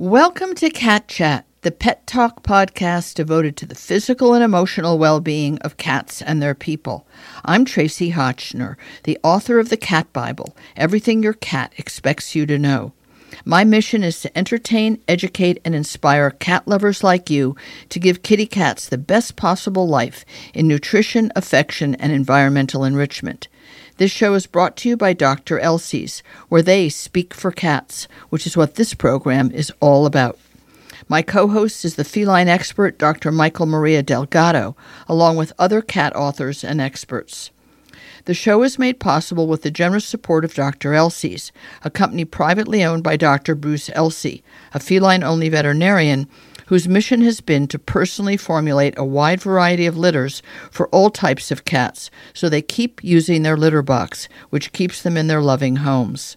Welcome to Cat Chat, the pet talk podcast devoted to the physical and emotional well being of cats and their people. I'm Tracie Hotchner, the author of the Cat Bible Everything Your Cat Expects You to Know. My mission is to entertain, educate, and inspire cat lovers like you to give kitty cats the best possible life in nutrition, affection, and environmental enrichment. This show is brought to you by Dr. Elsey's, where they speak for cats, which is what this program is all about. My co host is the feline expert Dr. Mikel Maria Delgado, along with other cat authors and experts. The show is made possible with the generous support of Dr. Elsey's, a company privately owned by Dr. Bruce Elsey, a feline only veterinarian whose mission has been to personally formulate a wide variety of litters for all types of cats so they keep using their litter box, which keeps them in their loving homes.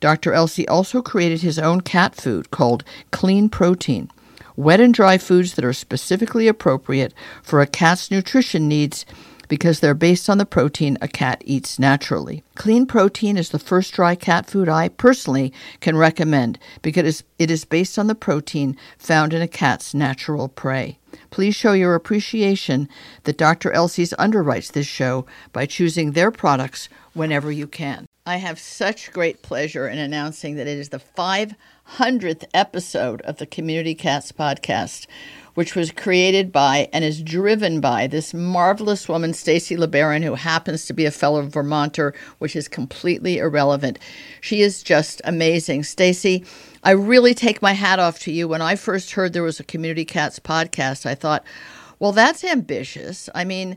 Dr. Elsey also created his own cat food called Clean Protein, wet and dry foods that are specifically appropriate for a cat's nutrition needs because they're based on the protein a cat eats naturally. Clean protein is the first dry cat food I personally can recommend because it is based on the protein found in a cat's natural prey. Please show your appreciation that Dr. Elsey's underwrites this show by choosing their products whenever you can. I have such great pleasure in announcing that it is the 500th episode of the Community Cats podcast which was created by and is driven by this marvelous woman, Stacy LeBaron, who happens to be a fellow Vermonter, which is completely irrelevant. She is just amazing. Stacy, I really take my hat off to you. When I first heard there was a Community Cats podcast, I thought, well, that's ambitious. I mean,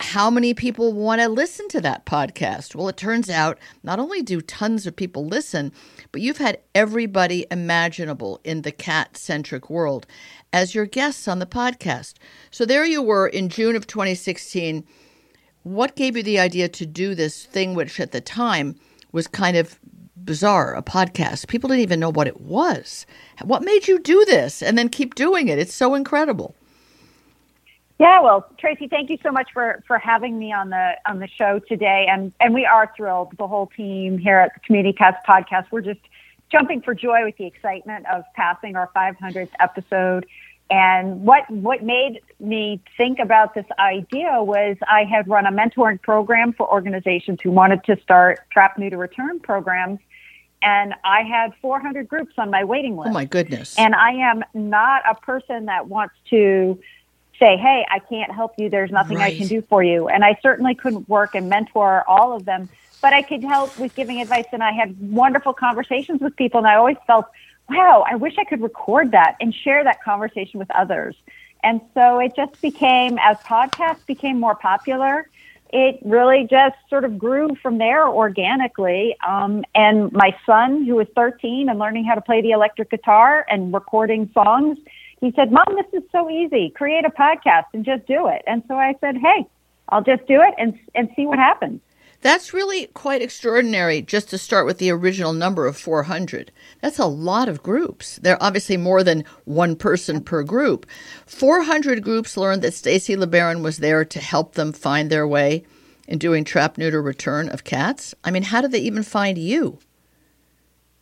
how many people want to listen to that podcast? Well, it turns out not only do tons of people listen, but you've had everybody imaginable in the cat centric world as your guests on the podcast. So there you were in June of 2016. What gave you the idea to do this thing, which at the time was kind of bizarre, a podcast? People didn't even know what it was. What made you do this and then keep doing it? It's so incredible. Yeah, well, Tracie, thank you so much for for having me on the on the show today, and and we are thrilled. The whole team here at the Community Cats podcast, we're just jumping for joy with the excitement of passing our 500th episode. And what what made me think about this idea was I had run a mentoring program for organizations who wanted to start trap neuter return programs and I had 400 groups on my waiting list. Oh my goodness. And I am not a person that wants to say, hey, I can't help you. There's nothing right. I can do for you. And I certainly couldn't work and mentor all of them, but I could help with giving advice. And I had wonderful conversations with people. And I always felt, wow, I wish I could record that and share that conversation with others. And so it just became, as podcasts became more popular, it really just sort of grew from there organically. Um, and my son, who was 13 and learning how to play the electric guitar and recording songs, he said, Mom, this is so easy. Create a podcast and just do it. And so I said, Hey, I'll just do it and, and see what happens. That's really quite extraordinary just to start with the original number of 400. That's a lot of groups. They're obviously more than one person per group. 400 groups learned that Stacy LeBaron was there to help them find their way in doing trap neuter return of cats. I mean, how did they even find you?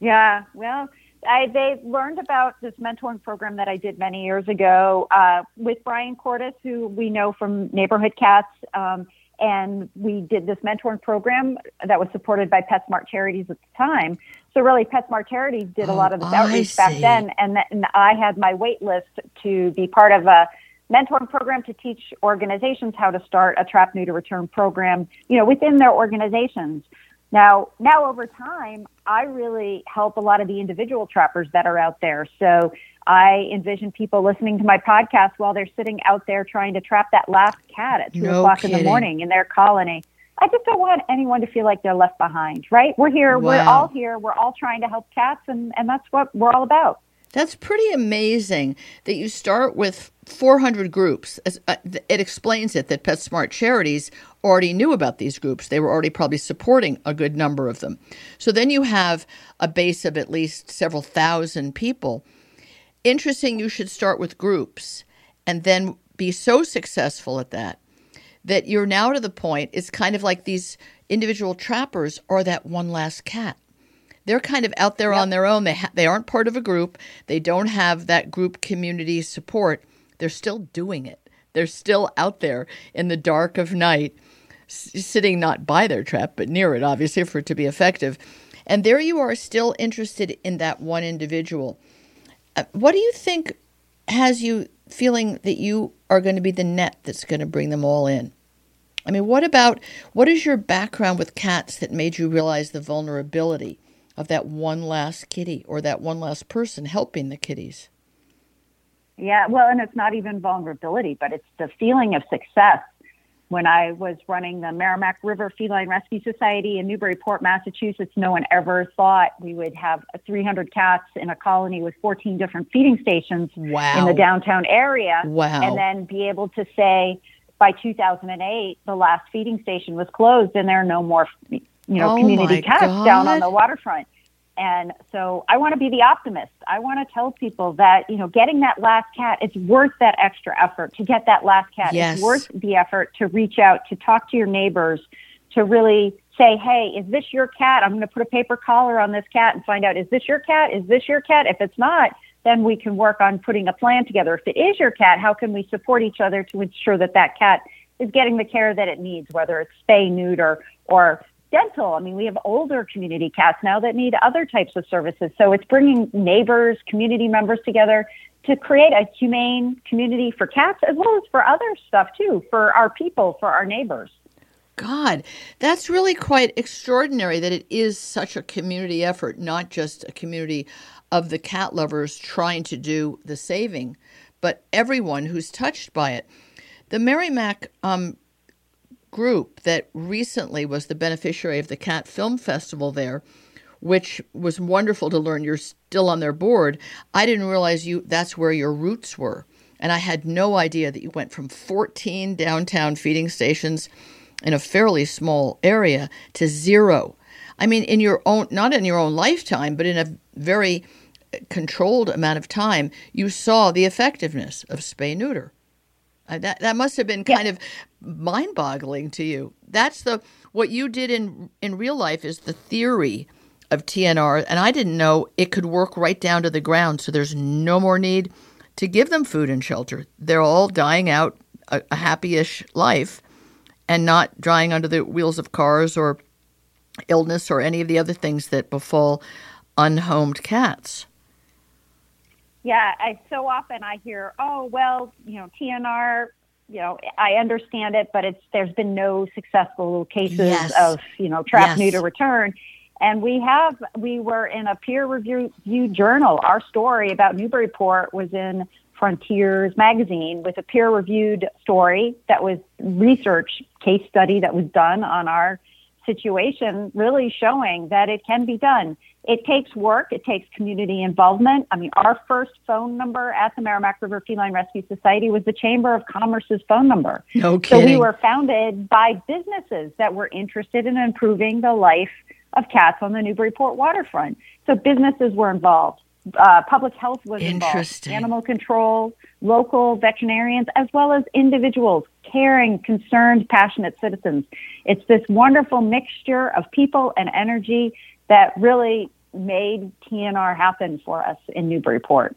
Yeah, well, I, they learned about this mentoring program that I did many years ago uh, with Bryan Kortis, who we know from Neighborhood Cats. Um, and we did this mentoring program that was supported by PetSmart Charities at the time. So really, PetSmart Charities did a lot of this oh, outreach back then, and, th- and I had my wait list to be part of a mentoring program to teach organizations how to start a trap neuter return program, you know, within their organizations. Now, now over time, I really help a lot of the individual trappers that are out there. So I envision people listening to my podcast while they're sitting out there trying to trap that last cat at two no o'clock kidding. in the morning in their colony. I just don't want anyone to feel like they're left behind, right? We're here, wow. we're all here, we're all trying to help cats, and, and that's what we're all about. That's pretty amazing that you start with 400 groups. Uh, it explains it that PetSmart Charities already knew about these groups. They were already probably supporting a good number of them. So then you have a base of at least several thousand people. Interesting, you should start with groups and then be so successful at that that you're now to the point, it's kind of like these individual trappers are that one last cat they're kind of out there yep. on their own. They ha- they aren't part of a group. They don't have that group community support. They're still doing it. They're still out there in the dark of night, s- sitting not by their trap but near it, obviously, for it to be effective. And there you are, still interested in that one individual. Uh, what do you think has you feeling that you are going to be the net that's going to bring them all in? I mean, what about what is your background with cats that made you realize the vulnerability of that one last kitty or that one last person helping the kitties? Yeah, well, and it's not even vulnerability, but it's the feeling of success. When I was running the Merrimack River Feline Rescue Society in Newburyport, Massachusetts, no one ever thought we would have 300 cats in a colony with 14 different feeding stations wow. in the downtown area. Wow. And then be able to say, by 2008, the last feeding station was closed, and there are no more, you know, oh community cats God. down on the waterfront. And so I want to be the optimist. I want to tell people that, you know, getting that last cat, it's worth that extra effort to get that last cat. Yes. It's worth the effort to reach out, to talk to your neighbors, to really say, hey, is this your cat? I'm going to put a paper collar on this cat and find out, is this your cat? Is this your cat? If it's not, then we can work on putting a plan together. If it is your cat, how can we support each other to ensure that that cat is getting the care that it needs, whether it's spay, neuter, or dental. I mean, we have older community cats now that need other types of services. So it's bringing neighbors, community members together to create a humane community for cats as well as for other stuff too, for our people, for our neighbors. God, that's really quite extraordinary that it is such a community effort, not just a community of the cat lovers trying to do the saving, but everyone who's touched by it. The Merrimack um, group that recently was the beneficiary of the Cat Film Festival there, which was wonderful to learn you're still on their board. I didn't realize you that's where your roots were. And I had no idea that you went from 14 downtown feeding stations in a fairly small area to zero. I mean, in your own, not in your own lifetime, but in a very controlled amount of time, you saw the effectiveness of spay neuter. Uh, that that must have been kind yeah. of mind-boggling to you. That's the what you did in in real life is the theory of TNR, and I didn't know it could work right down to the ground. So there's no more need to give them food and shelter. They're all dying out a, a happy-ish life, and not dying under the wheels of cars or illness or any of the other things that befall unhomed cats. Yeah, I so often I hear, "Oh, well, you know, TNR, you know, I understand it, but it's there's been no successful cases yes. of, you know, trap yes. neuter return." And we have we were in a peer reviewed journal. Our story about Newburyport was in Frontiers magazine with a peer reviewed story that was research case study that was done on our situation, really showing that it can be done. It takes work. It takes community involvement. I mean, our first phone number at the Merrimack River Feline Rescue Society was the Chamber of Commerce's phone number. No kidding. So we were founded by businesses that were interested in improving the life of cats on the Newburyport waterfront. So businesses were involved. Uh, public health was involved, animal control, local veterinarians, as well as individuals, caring, concerned, passionate citizens. It's this wonderful mixture of people and energy that really made TNR happen for us in Newburyport.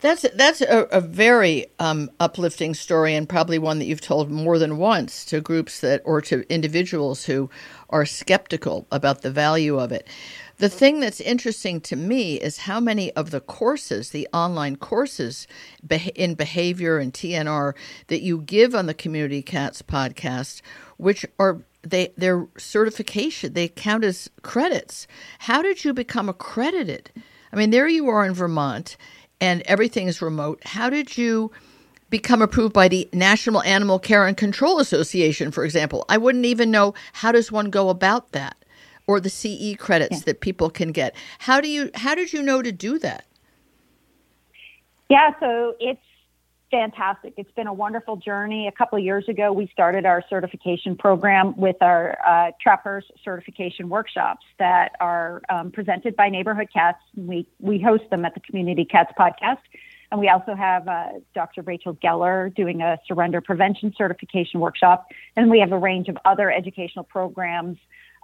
That's that's a, a very um, uplifting story, and probably one that you've told more than once to groups that or to individuals who are skeptical about the value of it. The thing that's interesting to me is how many of the courses, the online courses in behavior and TNR that you give on the Community Cats podcast, which are they their certification they count as credits. How did you become accredited? I mean there you are in vermont and everything is remote. How did you become approved by the national animal care and control association for example? I wouldn't even know how does one go about that or the ce credits yeah. that people can get. How do you how did you know to do that? Yeah so it's fantastic. It's been a wonderful journey. A couple of years ago, we started our certification program with our uh, trappers certification workshops that are um, presented by Neighborhood Cats. We we host them at the Community Cats podcast, and we also have uh, Dr. Rachel Geller doing a surrender prevention certification workshop, and we have a range of other educational programs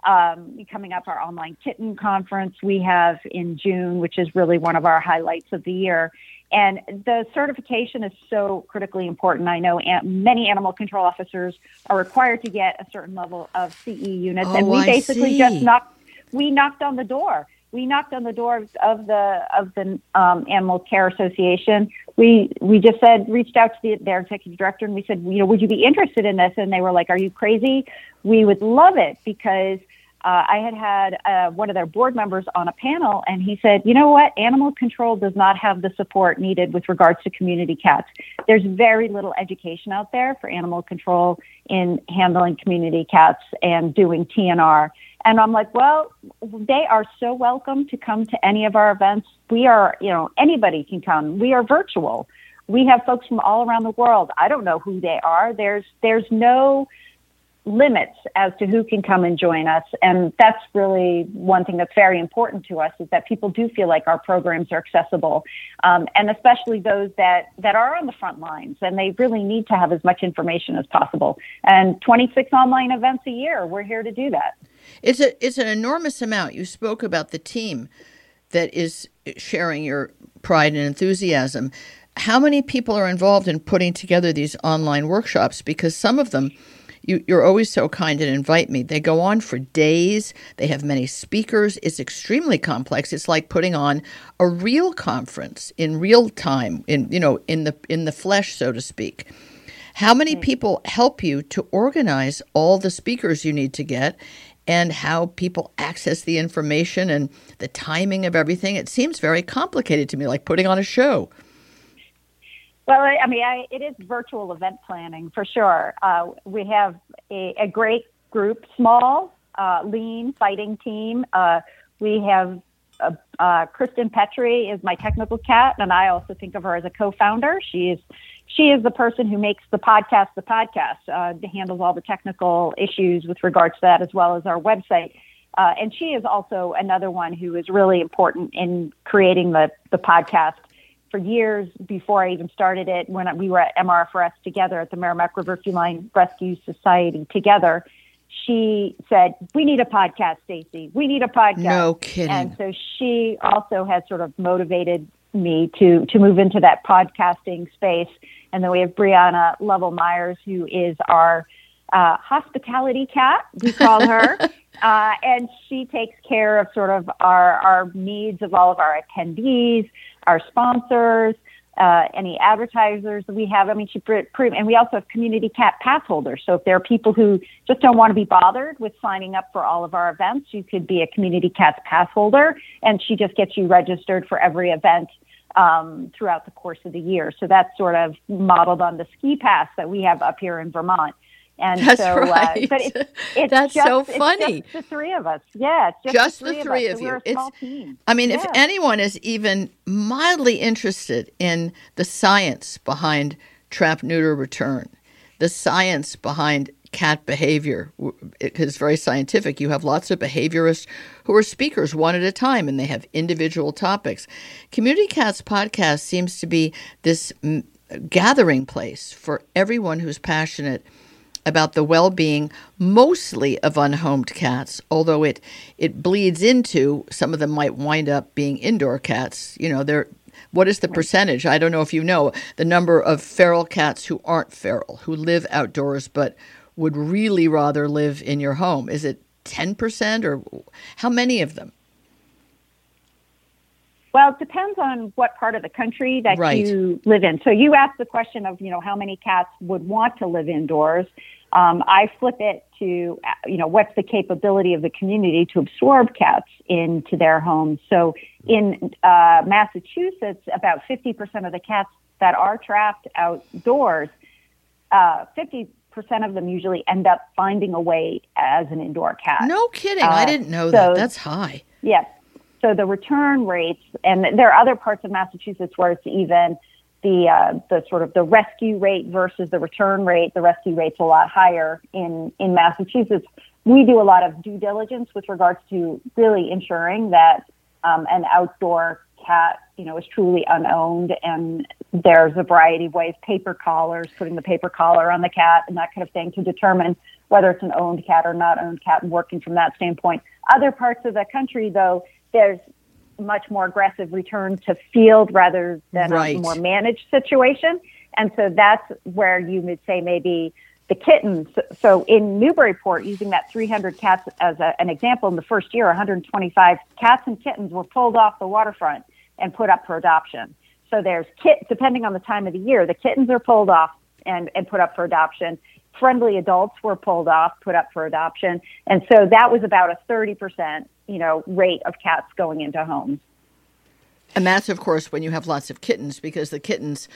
um, coming up our online kitten conference we have in June, which is really one of our highlights of the year. And the certification is so critically important. I know many animal control officers are required to get a certain level of CE units, oh, and we basically just knocked we knocked on the door. We knocked on the door of the of the um, Animal Care Association. We we just said reached out to the, their executive director and we said, you know, would you be interested in this? And they were like, Are you crazy? We would love it because uh, I had had uh, one of their board members on a panel, and he said, "You know what? Animal control does not have the support needed with regards to community cats. There's very little education out there for animal control in handling community cats and doing TNR." And I'm like, "Well, they are so welcome to come to any of our events. We are, you know, anybody can come. We are virtual. We have folks from all around the world. I don't know who they are. There's there's no." Limits as to who can come and join us. And that's really one thing that's very important to us is that people do feel like our programs are accessible. Um, and especially those that, that are on the front lines and they really need to have as much information as possible. And 26 online events a year, we're here to do that. It's a it's an enormous amount. You spoke about the team that is sharing your pride and enthusiasm. How many people are involved in putting together these online workshops? Because some of them you, are always so kind and invite me. They go on for days. They have many speakers. It's extremely complex. It's like putting on a real conference in real time, in you know, in the in the flesh, so to speak. How many hmm. people help you to organize all the speakers you need to get, and how people access the information and the timing of everything? It seems very complicated to me, like putting on a show. Well, I mean, I, it is virtual event planning for sure. Uh, we have a, a, great group, small, uh, lean fighting team. Uh, we have uh, uh, Kristen Petrie is my technical cat, and I also think of her as a co-founder. She is she is the person who makes the podcast the podcast, uh, handles all the technical issues with regards to that, as well as our website. and she is also another one who is really important in creating the the podcast for years before I even started it, when we were at MRFRS together at the Merrimack River Feline Rescue Society together, she said, "We need a podcast, Stacy. We need a podcast." No kidding. And so she also has sort of motivated me to to move into that podcasting space. And then we have Brianna Lovell Myers, who is our uh, hospitality cat, we call her. uh, and she takes care of sort of our, our needs of all of our attendees, our sponsors, uh, any advertisers that we have. I mean, she pre- pre- and we also have community cat pass holders. So if there are people who just don't want to be bothered with signing up for all of our events, you could be a community cats pass holder, and she just gets you registered for every event um, throughout the course of the year. So that's sort of modeled on the ski pass that we have up here in Vermont. And That's so, right. Uh, but it's, it's That's just, so funny. just the three of us. Yeah, just, just the three, the three of, of, us. you. So it's, I mean, yeah. if anyone is even mildly interested in the science behind trap, neuter, return, the science behind cat behavior is very scientific. You have lots of behaviorists who are speakers one at a time, and they have individual topics. Community Cats podcast seems to be this gathering place for everyone who's passionate about the well-being mostly of unhomed cats although it it bleeds into some of them might wind up being indoor cats you know they're what is the percentage i don't know if you know the number of feral cats who aren't feral who live outdoors but would really rather live in your home is it 10% or how many of them well, it depends on what part of the country that right. you live in. So you asked the question of, you know, how many cats would want to live indoors. Um, I flip it to, you know, what's the capability of the community to absorb cats into their homes. So in uh, Massachusetts, about 50% of the cats that are trapped outdoors, uh, 50% of them usually end up finding a way as an indoor cat. No kidding. Uh, I didn't know so, that. That's high. Yes. So the return rates, and there are other parts of Massachusetts where it's even the uh, the sort of the rescue rate versus the return rate. The rescue rate's a lot higher in in Massachusetts. We do a lot of due diligence with regards to really ensuring that um, an outdoor cat, you know, is truly unowned, and there's a variety of ways: paper collars, putting the paper collar on the cat, and that kind of thing, to determine whether it's an owned cat or not owned cat, and working from that standpoint. Other parts of the country, though, there's much more aggressive return to field rather than right. a more managed situation. And so that's where you would say maybe the kittens. So in Newburyport, using that 300 cats as a, an example, in the first year, 125 cats and kittens were pulled off the waterfront and put up for adoption. So there's kit, depending on the time of the year, the kittens are pulled off and, and put up for adoption. Friendly adults were pulled off, put up for adoption. And so that was about a 30%, you know, rate of cats going into homes. And that's, of course, when you have lots of kittens, because the kittens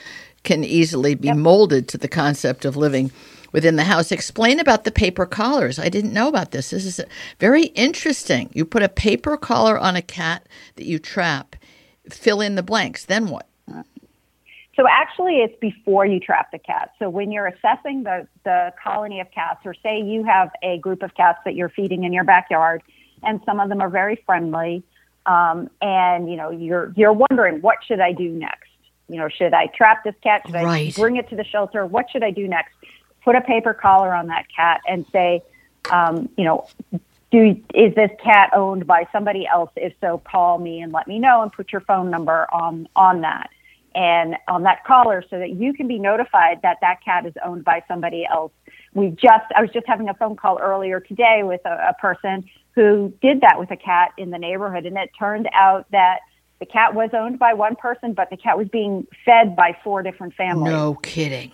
can easily be yep. molded to the concept of living within the house. Explain about the paper collars. I didn't know about this. This is very interesting. You put a paper collar on a cat that you trap, fill in the blanks. Then what? So actually, it's before you trap the cat. So when you're assessing the, the colony of cats, or say you have a group of cats that you're feeding in your backyard, and some of them are very friendly, um, and you know you're you're wondering what should I do next? You know, should I trap this cat? Should right. I bring it to the shelter? What should I do next? Put a paper collar on that cat and say, um, you know, do is this cat owned by somebody else? If so, call me and let me know, and put your phone number on on that and on that collar so that you can be notified that that cat is owned by somebody else. We just I was just having a phone call earlier today with a, a person who did that with a cat in the neighborhood. And it turned out that the cat was owned by one person, but the cat was being fed by four different families. No kidding.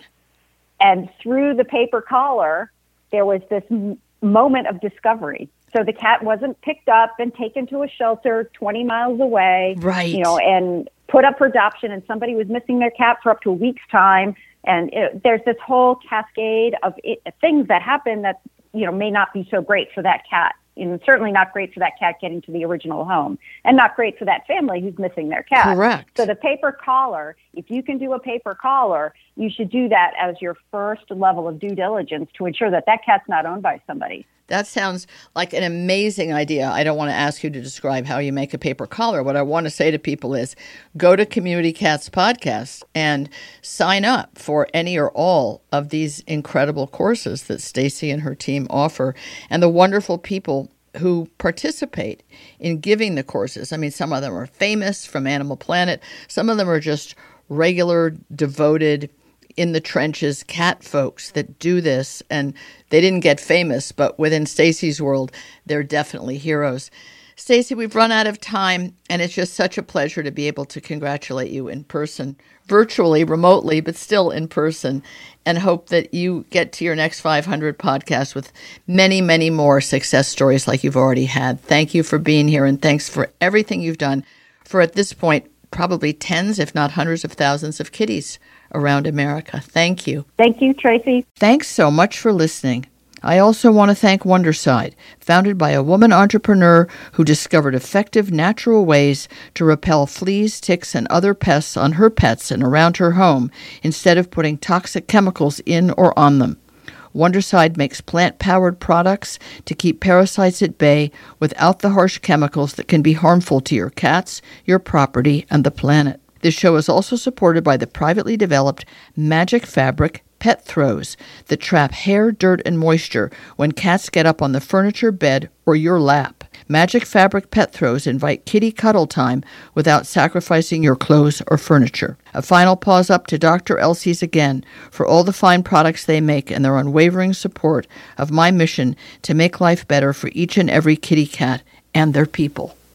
And through the paper collar, there was this m- moment of discovery. So the cat wasn't picked up and taken to a shelter 20 miles away, right? You know, and put up for adoption, and somebody was missing their cat for up to a week's time. And it, there's this whole cascade of it, things that happen that you know may not be so great for that cat and certainly not great for that cat getting to the original home and not great for that family who's missing their cat. Correct. So the paper collar, if you can do a paper collar, you should do that as your first level of due diligence to ensure that that cat's not owned by somebody. That sounds like an amazing idea. I don't want to ask you to describe how you make a paper collar. What I want to say to people is go to Community Cats Podcast and sign up for any or all of these incredible courses that Stacy and her team offer and the wonderful people who participate in giving the courses. I mean, some of them are famous from Animal Planet, some of them are just regular, devoted in the trenches cat folks that do this and they didn't get famous but within Stacy's world they're definitely heroes. Stacy, we've run out of time and it's just such a pleasure to be able to congratulate you in person, virtually, remotely, but still in person and hope that you get to your next 500 podcast with many, many more success stories like you've already had. Thank you for being here and thanks for everything you've done for at this point probably tens if not hundreds of thousands of kitties around America. Thank you. Thank you, Tracie. Thanks so much for listening. I also want to thank Wondercide, founded by a woman entrepreneur who discovered effective natural ways to repel fleas, ticks, and other pests on her pets and around her home instead of putting toxic chemicals in or on them. Wondercide makes plant powered products to keep parasites at bay without the harsh chemicals that can be harmful to your cats, your property, and the planet. This show is also supported by the privately developed Magic Fabric Pet Throws that trap hair, dirt, and moisture when cats get up on the furniture, bed, or your lap. Magic Fabric Pet Throws invite kitty cuddle time without sacrificing your clothes or furniture. A final paws up to Dr. Elsey's again for all the fine products they make and their unwavering support of my mission to make life better for each and every kitty cat and their people.